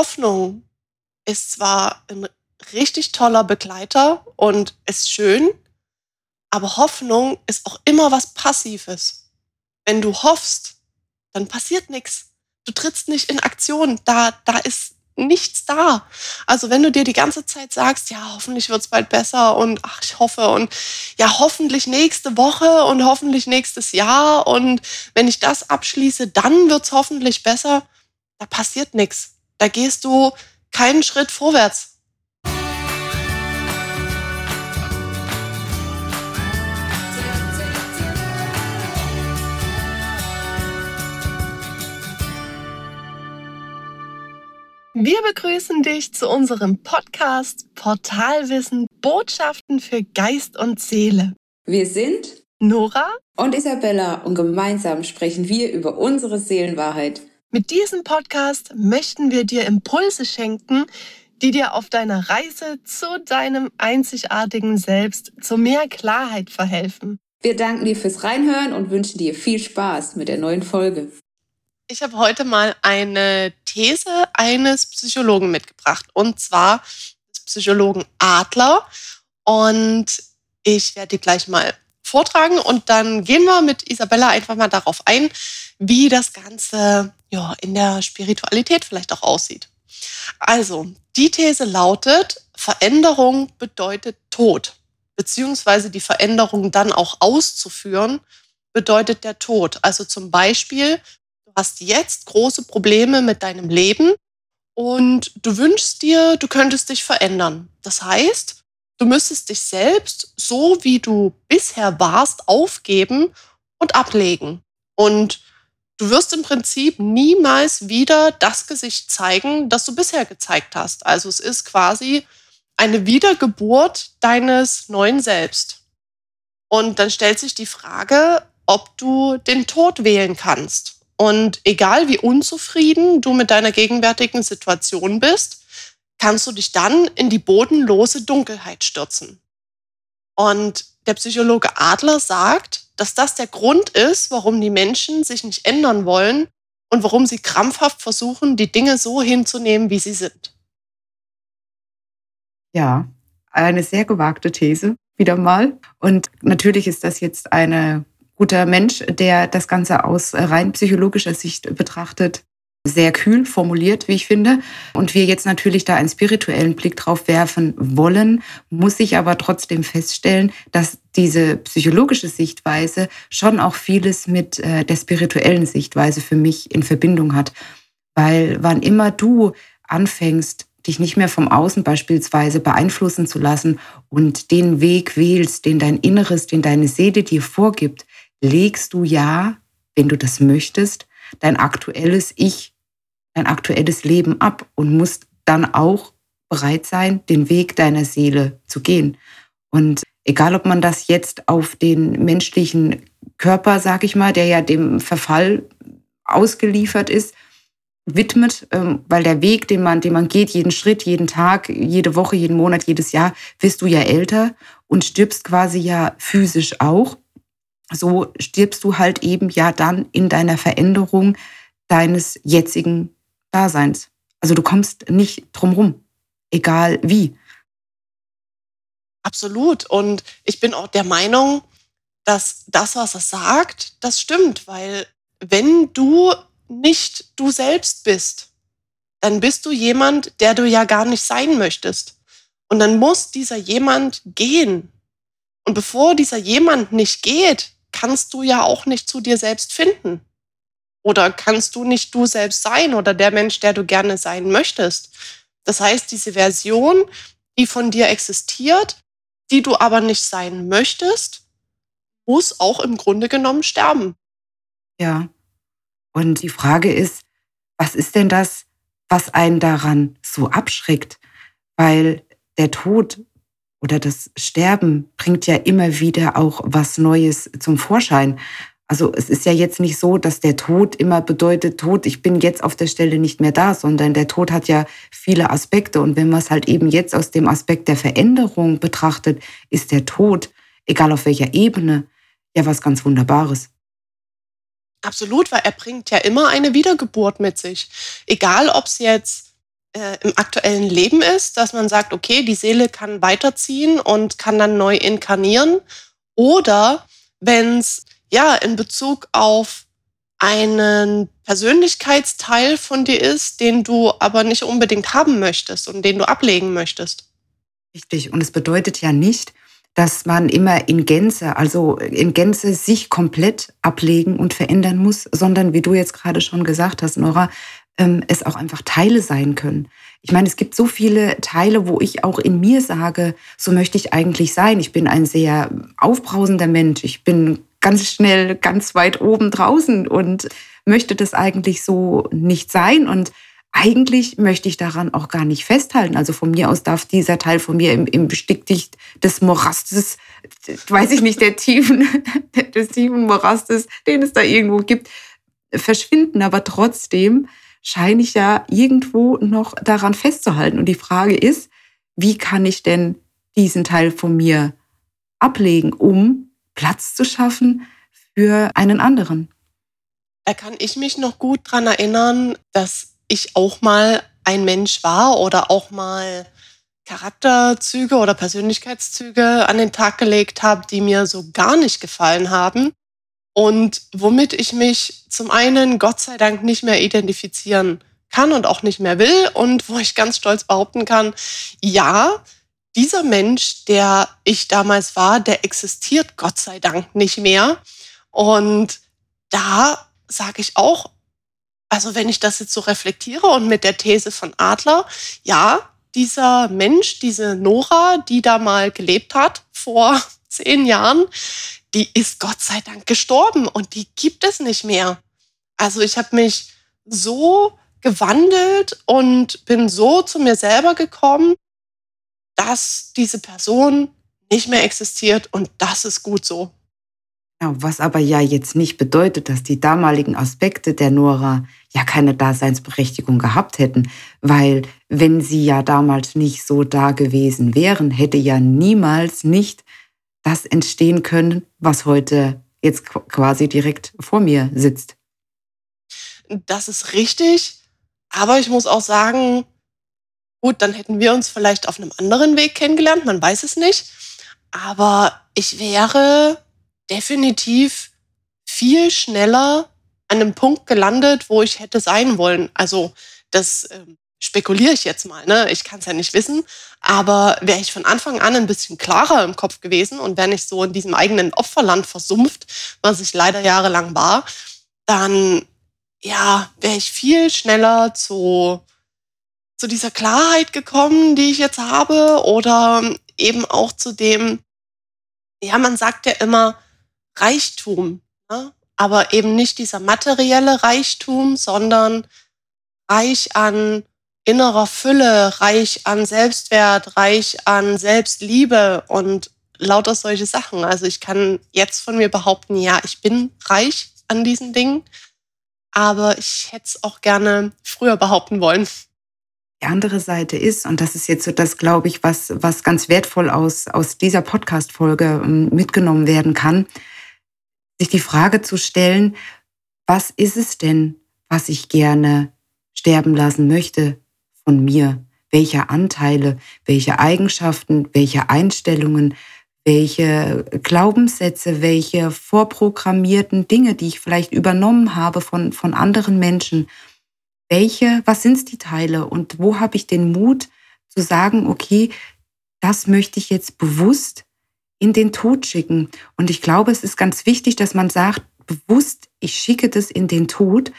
Hoffnung ist zwar ein richtig toller Begleiter und ist schön, aber Hoffnung ist auch immer was Passives. Wenn du hoffst, dann passiert nichts. Du trittst nicht in Aktion. Da, da ist nichts da. Also wenn du dir die ganze Zeit sagst, ja, hoffentlich wird es bald besser und ach, ich hoffe und ja, hoffentlich nächste Woche und hoffentlich nächstes Jahr und wenn ich das abschließe, dann wird es hoffentlich besser, da passiert nichts. Da gehst du keinen Schritt vorwärts. Wir begrüßen dich zu unserem Podcast Portalwissen Botschaften für Geist und Seele. Wir sind Nora und Isabella und gemeinsam sprechen wir über unsere Seelenwahrheit. Mit diesem Podcast möchten wir dir Impulse schenken, die dir auf deiner Reise zu deinem einzigartigen Selbst zu mehr Klarheit verhelfen. Wir danken dir fürs Reinhören und wünschen dir viel Spaß mit der neuen Folge. Ich habe heute mal eine These eines Psychologen mitgebracht und zwar des Psychologen Adler. Und ich werde die gleich mal vortragen und dann gehen wir mit Isabella einfach mal darauf ein, wie das Ganze ja, in der Spiritualität vielleicht auch aussieht. Also, die These lautet, Veränderung bedeutet Tod, beziehungsweise die Veränderung dann auch auszuführen, bedeutet der Tod. Also zum Beispiel du hast jetzt große Probleme mit deinem Leben und du wünschst dir, du könntest dich verändern. Das heißt, du müsstest dich selbst, so wie du bisher warst, aufgeben und ablegen. Und du wirst im Prinzip niemals wieder das Gesicht zeigen, das du bisher gezeigt hast. Also es ist quasi eine Wiedergeburt deines neuen Selbst. Und dann stellt sich die Frage, ob du den Tod wählen kannst. Und egal wie unzufrieden du mit deiner gegenwärtigen Situation bist, kannst du dich dann in die bodenlose Dunkelheit stürzen. Und der Psychologe Adler sagt, dass das der Grund ist, warum die Menschen sich nicht ändern wollen und warum sie krampfhaft versuchen, die Dinge so hinzunehmen, wie sie sind. Ja, eine sehr gewagte These wieder mal. Und natürlich ist das jetzt eine guter Mensch, der das Ganze aus rein psychologischer Sicht betrachtet, sehr kühl formuliert, wie ich finde. Und wir jetzt natürlich da einen spirituellen Blick drauf werfen wollen, muss ich aber trotzdem feststellen, dass diese psychologische Sichtweise schon auch vieles mit äh, der spirituellen Sichtweise für mich in Verbindung hat. Weil wann immer du anfängst, dich nicht mehr vom Außen beispielsweise beeinflussen zu lassen und den Weg wählst, den dein Inneres, den deine Seele dir vorgibt, legst du ja, wenn du das möchtest, dein aktuelles Ich, dein aktuelles Leben ab und musst dann auch bereit sein, den Weg deiner Seele zu gehen. Und egal, ob man das jetzt auf den menschlichen Körper, sag ich mal, der ja dem Verfall ausgeliefert ist, widmet, ähm, weil der Weg, den man, den man geht, jeden Schritt, jeden Tag, jede Woche, jeden Monat, jedes Jahr, wirst du ja älter und stirbst quasi ja physisch auch so stirbst du halt eben ja dann in deiner Veränderung deines jetzigen Daseins. Also du kommst nicht drumrum, egal wie. Absolut. Und ich bin auch der Meinung, dass das, was er sagt, das stimmt, weil wenn du nicht du selbst bist, dann bist du jemand, der du ja gar nicht sein möchtest. Und dann muss dieser jemand gehen. Und bevor dieser jemand nicht geht, kannst du ja auch nicht zu dir selbst finden. Oder kannst du nicht du selbst sein oder der Mensch, der du gerne sein möchtest. Das heißt, diese Version, die von dir existiert, die du aber nicht sein möchtest, muss auch im Grunde genommen sterben. Ja. Und die Frage ist, was ist denn das, was einen daran so abschreckt? Weil der Tod oder das Sterben bringt ja immer wieder auch was Neues zum Vorschein. Also es ist ja jetzt nicht so, dass der Tod immer bedeutet, Tod, ich bin jetzt auf der Stelle nicht mehr da, sondern der Tod hat ja viele Aspekte. Und wenn man es halt eben jetzt aus dem Aspekt der Veränderung betrachtet, ist der Tod, egal auf welcher Ebene, ja was ganz Wunderbares. Absolut, weil er bringt ja immer eine Wiedergeburt mit sich. Egal, ob es jetzt äh, im aktuellen Leben ist, dass man sagt, okay, die Seele kann weiterziehen und kann dann neu inkarnieren. Oder wenn es ja in Bezug auf einen Persönlichkeitsteil von dir ist, den du aber nicht unbedingt haben möchtest und den du ablegen möchtest. Richtig. Und es bedeutet ja nicht, dass man immer in Gänze, also in Gänze sich komplett ablegen und verändern muss, sondern wie du jetzt gerade schon gesagt hast, Nora, ähm, es auch einfach Teile sein können. Ich meine, es gibt so viele Teile, wo ich auch in mir sage, so möchte ich eigentlich sein. Ich bin ein sehr aufbrausender Mensch. Ich bin ganz schnell ganz weit oben draußen und möchte das eigentlich so nicht sein. Und eigentlich möchte ich daran auch gar nicht festhalten. Also von mir aus darf dieser Teil von mir im, im Bestickdicht des Morastes, weiß ich nicht, der tiefen, des tiefen Morastes, den es da irgendwo gibt, verschwinden. Aber trotzdem scheine ich ja irgendwo noch daran festzuhalten. Und die Frage ist, wie kann ich denn diesen Teil von mir ablegen, um Platz zu schaffen für einen anderen? Da kann ich mich noch gut daran erinnern, dass ich auch mal ein Mensch war oder auch mal Charakterzüge oder Persönlichkeitszüge an den Tag gelegt habe, die mir so gar nicht gefallen haben und womit ich mich zum einen Gott sei Dank nicht mehr identifizieren kann und auch nicht mehr will und wo ich ganz stolz behaupten kann, ja, dieser Mensch, der ich damals war, der existiert Gott sei Dank nicht mehr. Und da sage ich auch, also wenn ich das jetzt so reflektiere und mit der These von Adler, ja, dieser Mensch, diese Nora, die da mal gelebt hat vor zehn Jahren, die ist Gott sei Dank gestorben und die gibt es nicht mehr. Also ich habe mich so gewandelt und bin so zu mir selber gekommen, dass diese Person nicht mehr existiert und das ist gut so. Ja, was aber ja jetzt nicht bedeutet, dass die damaligen Aspekte der Nora ja keine Daseinsberechtigung gehabt hätten, weil wenn sie ja damals nicht so da gewesen wären, hätte ja niemals nicht das entstehen können, was heute jetzt quasi direkt vor mir sitzt. Das ist richtig, aber ich muss auch sagen, gut, dann hätten wir uns vielleicht auf einem anderen Weg kennengelernt, man weiß es nicht, aber ich wäre definitiv viel schneller an einem Punkt gelandet, wo ich hätte sein wollen. Also das ähm, spekuliere ich jetzt mal, ne? Ich kann es ja nicht wissen. Aber wäre ich von Anfang an ein bisschen klarer im Kopf gewesen und wäre nicht so in diesem eigenen Opferland versumpft, was ich leider jahrelang war, dann ja, wäre ich viel schneller zu, zu dieser Klarheit gekommen, die ich jetzt habe, oder eben auch zu dem, ja, man sagt ja immer Reichtum, ne? aber eben nicht dieser materielle Reichtum, sondern reich an innerer Fülle, reich an Selbstwert, reich an Selbstliebe und lauter solche Sachen. Also ich kann jetzt von mir behaupten, ja, ich bin reich an diesen Dingen, aber ich hätte es auch gerne früher behaupten wollen. Die andere Seite ist, und das ist jetzt so das, glaube ich, was, was ganz wertvoll aus, aus dieser Podcast-Folge ähm, mitgenommen werden kann, sich die Frage zu stellen, was ist es denn, was ich gerne sterben lassen möchte? Von mir? Welche Anteile, welche Eigenschaften, welche Einstellungen, welche Glaubenssätze, welche vorprogrammierten Dinge, die ich vielleicht übernommen habe von, von anderen Menschen, welche, was sind die Teile und wo habe ich den Mut zu sagen, okay, das möchte ich jetzt bewusst in den Tod schicken. Und ich glaube, es ist ganz wichtig, dass man sagt, bewusst, ich schicke das in den Tod,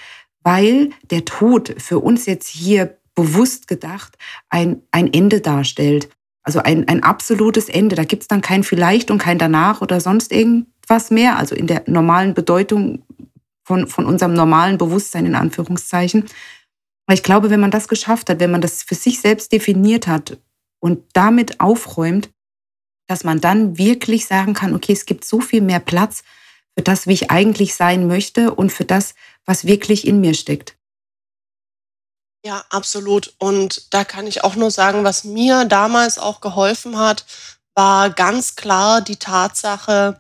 weil der Tod für uns jetzt hier bewusst gedacht ein, ein Ende darstellt. Also ein, ein absolutes Ende. Da gibt es dann kein vielleicht und kein danach oder sonst irgendwas mehr. Also in der normalen Bedeutung von, von unserem normalen Bewusstsein in Anführungszeichen. Weil ich glaube, wenn man das geschafft hat, wenn man das für sich selbst definiert hat und damit aufräumt, dass man dann wirklich sagen kann, okay, es gibt so viel mehr Platz für das, wie ich eigentlich sein möchte und für das, was wirklich in mir steckt. Ja, absolut. Und da kann ich auch nur sagen, was mir damals auch geholfen hat, war ganz klar die Tatsache,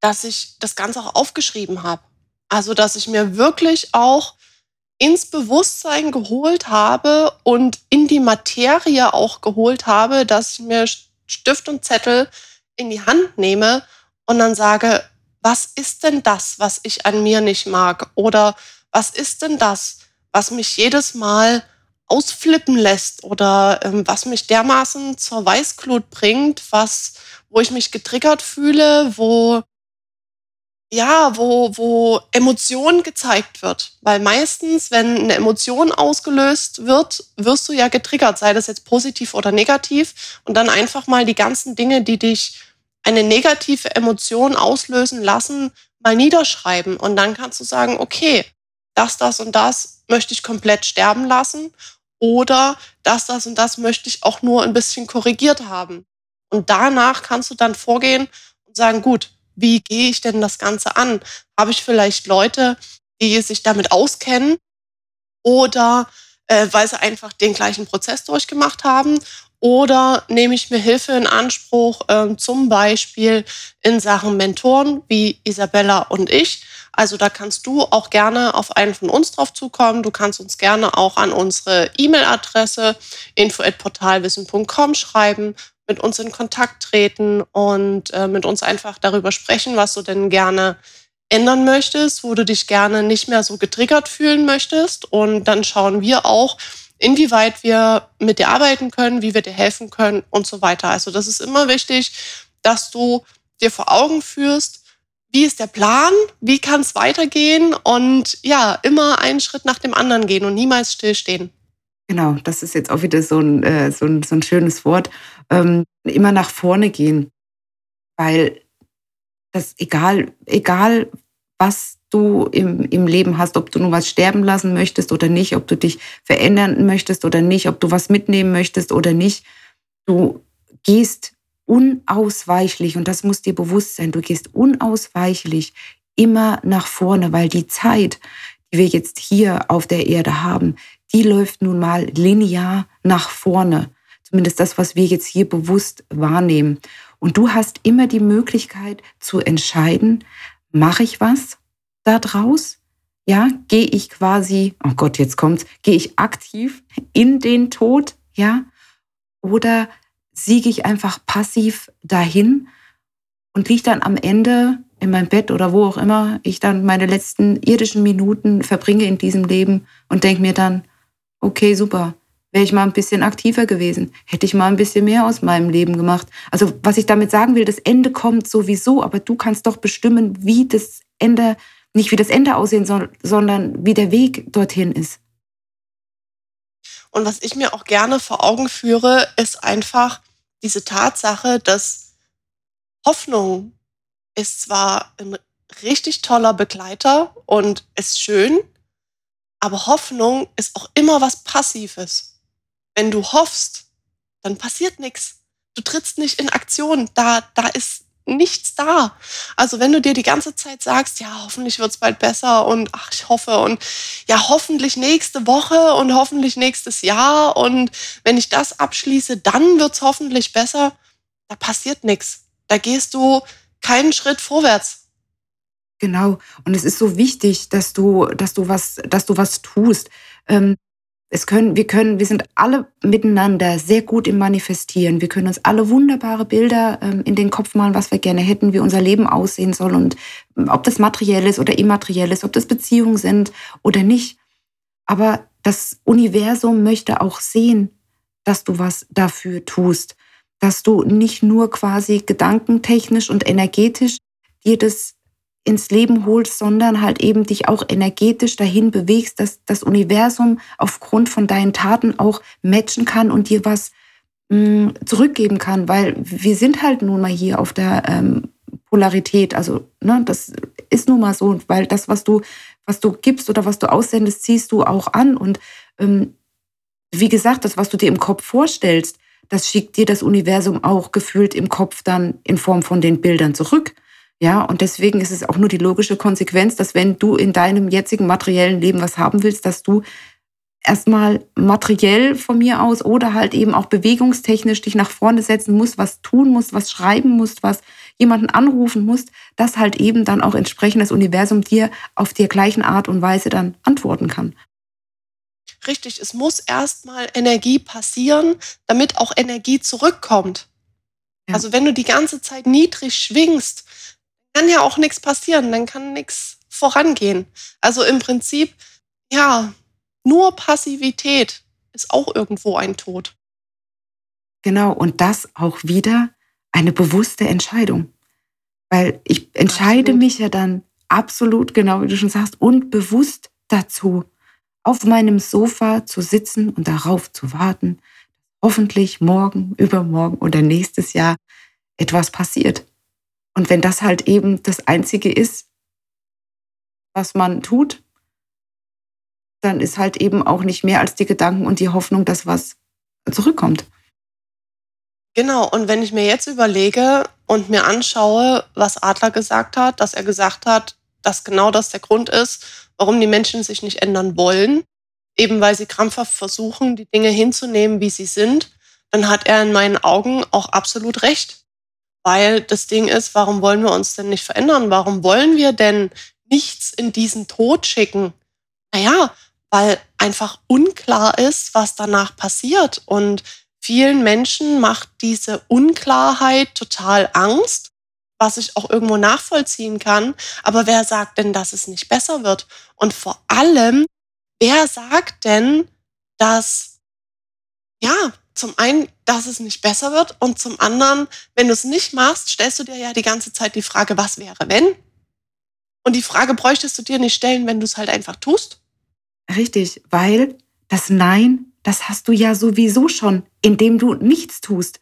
dass ich das Ganze auch aufgeschrieben habe. Also, dass ich mir wirklich auch ins Bewusstsein geholt habe und in die Materie auch geholt habe, dass ich mir Stift und Zettel in die Hand nehme und dann sage, was ist denn das, was ich an mir nicht mag? Oder was ist denn das, was mich jedes Mal ausflippen lässt oder ähm, was mich dermaßen zur Weißglut bringt, was, wo ich mich getriggert fühle, wo ja, wo, wo Emotion gezeigt wird. Weil meistens, wenn eine Emotion ausgelöst wird, wirst du ja getriggert, sei das jetzt positiv oder negativ. Und dann einfach mal die ganzen Dinge, die dich eine negative Emotion auslösen lassen, mal niederschreiben. Und dann kannst du sagen, okay, das, das und das möchte ich komplett sterben lassen. Oder das, das und das möchte ich auch nur ein bisschen korrigiert haben. Und danach kannst du dann vorgehen und sagen, gut, wie gehe ich denn das Ganze an? Habe ich vielleicht Leute, die sich damit auskennen oder äh, weil sie einfach den gleichen Prozess durchgemacht haben? Oder nehme ich mir Hilfe in Anspruch, äh, zum Beispiel in Sachen Mentoren wie Isabella und ich? Also da kannst du auch gerne auf einen von uns drauf zukommen. Du kannst uns gerne auch an unsere E-Mail-Adresse info@portalwissen.com schreiben mit uns in Kontakt treten und äh, mit uns einfach darüber sprechen, was du denn gerne ändern möchtest, wo du dich gerne nicht mehr so getriggert fühlen möchtest. Und dann schauen wir auch, inwieweit wir mit dir arbeiten können, wie wir dir helfen können und so weiter. Also das ist immer wichtig, dass du dir vor Augen führst, wie ist der Plan, wie kann es weitergehen und ja, immer einen Schritt nach dem anderen gehen und niemals stillstehen. Genau, das ist jetzt auch wieder so ein, äh, so ein, so ein schönes Wort. Ähm, immer nach vorne gehen. Weil das egal, egal was du im, im Leben hast, ob du nur was sterben lassen möchtest oder nicht, ob du dich verändern möchtest oder nicht, ob du was mitnehmen möchtest oder nicht, du gehst unausweichlich, und das muss dir bewusst sein, du gehst unausweichlich immer nach vorne, weil die Zeit, die wir jetzt hier auf der Erde haben, die läuft nun mal linear nach vorne. Zumindest das, was wir jetzt hier bewusst wahrnehmen. Und du hast immer die Möglichkeit zu entscheiden, mache ich was da draus? Ja, gehe ich quasi, oh Gott, jetzt kommt's, gehe ich aktiv in den Tod? Ja? Oder siege ich einfach passiv dahin und liege dann am Ende in meinem Bett oder wo auch immer ich dann meine letzten irdischen Minuten verbringe in diesem Leben und denke mir dann, okay, super. Wäre ich mal ein bisschen aktiver gewesen, hätte ich mal ein bisschen mehr aus meinem Leben gemacht. Also was ich damit sagen will, das Ende kommt sowieso, aber du kannst doch bestimmen, wie das Ende, nicht wie das Ende aussehen soll, sondern wie der Weg dorthin ist. Und was ich mir auch gerne vor Augen führe, ist einfach diese Tatsache, dass Hoffnung ist zwar ein richtig toller Begleiter und ist schön, aber Hoffnung ist auch immer was Passives. Wenn du hoffst, dann passiert nichts. Du trittst nicht in Aktion. Da, da ist nichts da. Also wenn du dir die ganze Zeit sagst, ja, hoffentlich wird's bald besser und ach, ich hoffe und ja, hoffentlich nächste Woche und hoffentlich nächstes Jahr und wenn ich das abschließe, dann wird's hoffentlich besser, da passiert nichts. Da gehst du keinen Schritt vorwärts. Genau. Und es ist so wichtig, dass du, dass du was, dass du was tust. Ähm, es können, wir können, wir sind alle miteinander sehr gut im Manifestieren. Wir können uns alle wunderbare Bilder ähm, in den Kopf malen, was wir gerne hätten, wie unser Leben aussehen soll und ähm, ob das materiell ist oder immateriell ist, ob das Beziehungen sind oder nicht. Aber das Universum möchte auch sehen, dass du was dafür tust, dass du nicht nur quasi gedankentechnisch und energetisch dir das ins Leben holst, sondern halt eben dich auch energetisch dahin bewegst, dass das Universum aufgrund von deinen Taten auch matchen kann und dir was mh, mm, zurückgeben kann, weil wir sind halt nun mal hier auf der ähm, Polarität, also ne, das ist nun mal so, weil das, was du, was du gibst oder was du aussendest, ziehst du auch an. Und ähm, wie gesagt, das, was du dir im Kopf vorstellst, das schickt dir das Universum auch gefühlt im Kopf dann in Form von den Bildern zurück. Ja, und deswegen ist es auch nur die logische Konsequenz, dass wenn du in deinem jetzigen materiellen Leben was haben willst, dass du erstmal materiell von mir aus oder halt eben auch bewegungstechnisch dich nach vorne setzen musst, was tun musst, was schreiben musst, was jemanden anrufen musst, dass halt eben dann auch entsprechend das Universum dir auf der gleichen Art und Weise dann antworten kann. Richtig, es muss erstmal Energie passieren, damit auch Energie zurückkommt. Ja. Also wenn du die ganze Zeit niedrig schwingst, kann ja auch nichts passieren, dann kann nichts vorangehen. Also im Prinzip, ja, nur Passivität ist auch irgendwo ein Tod. Genau, und das auch wieder eine bewusste Entscheidung. Weil ich entscheide absolut. mich ja dann absolut, genau wie du schon sagst, und bewusst dazu, auf meinem Sofa zu sitzen und darauf zu warten, hoffentlich morgen, übermorgen oder nächstes Jahr etwas passiert. Und wenn das halt eben das Einzige ist, was man tut, dann ist halt eben auch nicht mehr als die Gedanken und die Hoffnung, dass was zurückkommt. Genau, und wenn ich mir jetzt überlege und mir anschaue, was Adler gesagt hat, dass er gesagt hat, dass genau das der Grund ist, warum die Menschen sich nicht ändern wollen, eben weil sie krampfhaft versuchen, die Dinge hinzunehmen, wie sie sind, dann hat er in meinen Augen auch absolut recht. Weil das Ding ist, warum wollen wir uns denn nicht verändern? Warum wollen wir denn nichts in diesen Tod schicken? Naja, weil einfach unklar ist, was danach passiert. Und vielen Menschen macht diese Unklarheit total Angst, was ich auch irgendwo nachvollziehen kann. Aber wer sagt denn, dass es nicht besser wird? Und vor allem, wer sagt denn, dass, ja, zum einen, dass es nicht besser wird und zum anderen, wenn du es nicht machst, stellst du dir ja die ganze Zeit die Frage, was wäre, wenn? Und die Frage bräuchtest du dir nicht stellen, wenn du es halt einfach tust. Richtig, weil das Nein, das hast du ja sowieso schon, indem du nichts tust.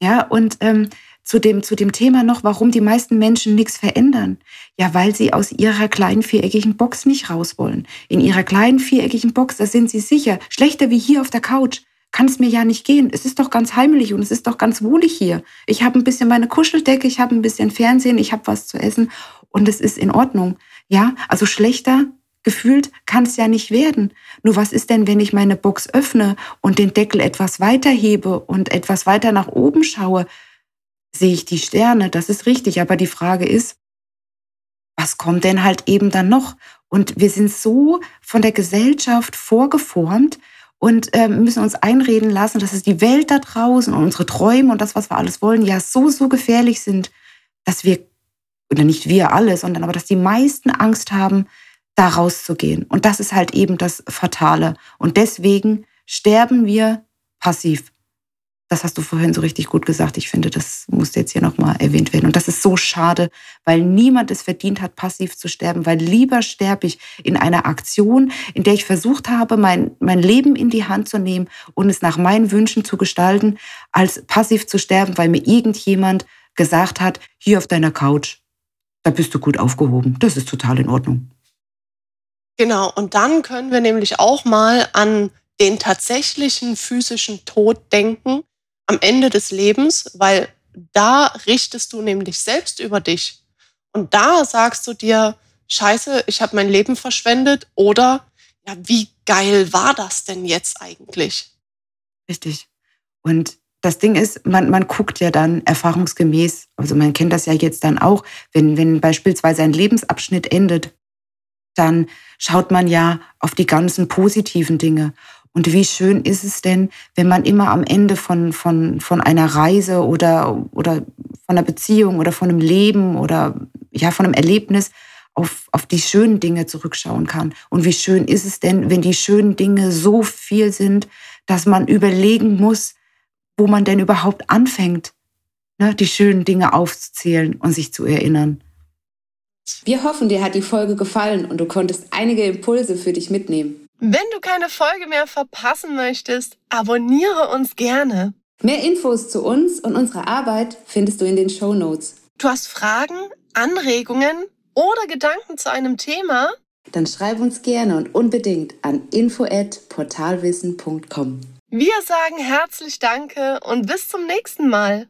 Ja, und ähm, zu dem, zu dem Thema noch, warum die meisten Menschen nichts verändern. Ja, weil sie aus ihrer kleinen viereckigen Box nicht raus wollen. In ihrer kleinen viereckigen Box, da sind sie sicher. Schlechter wie hier auf der Couch kann es mir ja nicht gehen. Es ist doch ganz heimelig und es ist doch ganz wohlig hier. Ich habe ein bisschen meine Kuscheldecke, ich habe ein bisschen Fernsehen, ich habe was zu essen und es ist in Ordnung. Ja, also schlechter gefühlt kann es ja nicht werden. Nur was ist denn, wenn ich meine Box öffne und den Deckel etwas weiter hebe und etwas weiter nach oben schaue? Sehe ich die Sterne, das ist richtig. Aber die Frage ist, was kommt denn halt eben dann noch? Und wir sind so von der Gesellschaft vorgeformt und äh, müssen uns einreden lassen, dass es die Welt da draußen und unsere Träume und das, was wir alles wollen, ja so, so gefährlich sind, dass wir, oder nicht wir alle, sondern aber dass die meisten Angst haben, da rauszugehen. Und das ist halt eben das Fatale. Und deswegen sterben wir passiv. Das hast du vorhin so richtig gut gesagt. Ich finde, das muss jetzt hier nochmal erwähnt werden. Und das ist so schade, weil niemand es verdient hat, passiv zu sterben, weil lieber sterbe ich in einer Aktion, in der ich versucht habe, mein, mein Leben in die Hand zu nehmen und es nach meinen Wünschen zu gestalten, als passiv zu sterben, weil mir irgendjemand gesagt hat, hier auf deiner Couch, da bist du gut aufgehoben. Das ist total in Ordnung. Genau, und dann können wir nämlich auch mal an den tatsächlichen physischen Tod denken am Ende des Lebens, weil da richtest du nämlich selbst über dich. Und da sagst du dir, scheiße, ich habe mein Leben verschwendet oder ja, wie geil war das denn jetzt eigentlich? Richtig. Und das Ding ist, man, man guckt ja dann erfahrungsgemäß, also man kennt das ja jetzt dann auch, wenn, wenn beispielsweise ein Lebensabschnitt endet, dann schaut man ja auf die ganzen positiven Dinge. Und wie schön ist es denn, wenn man immer am Ende von, von, von einer Reise oder, oder von einer Beziehung oder von einem Leben oder ja, von einem Erlebnis auf, auf die schönen Dinge zurückschauen kann. Und wie schön ist es denn, wenn die schönen Dinge so viel sind, dass man überlegen muss, wo man denn überhaupt anfängt, ne, die schönen Dinge aufzuzählen und sich zu erinnern. Wir hoffen, dir hat die Folge gefallen und du konntest einige Impulse für dich mitnehmen. Wenn du keine Folge mehr verpassen möchtest, abonniere uns gerne. Mehr Infos zu uns und unserer Arbeit findest du in den Show Notes. Du hast Fragen, Anregungen oder Gedanken zu einem Thema? Dann schreib uns gerne und unbedingt an info@portalwissen.com. Wir sagen herzlich Danke und bis zum nächsten Mal.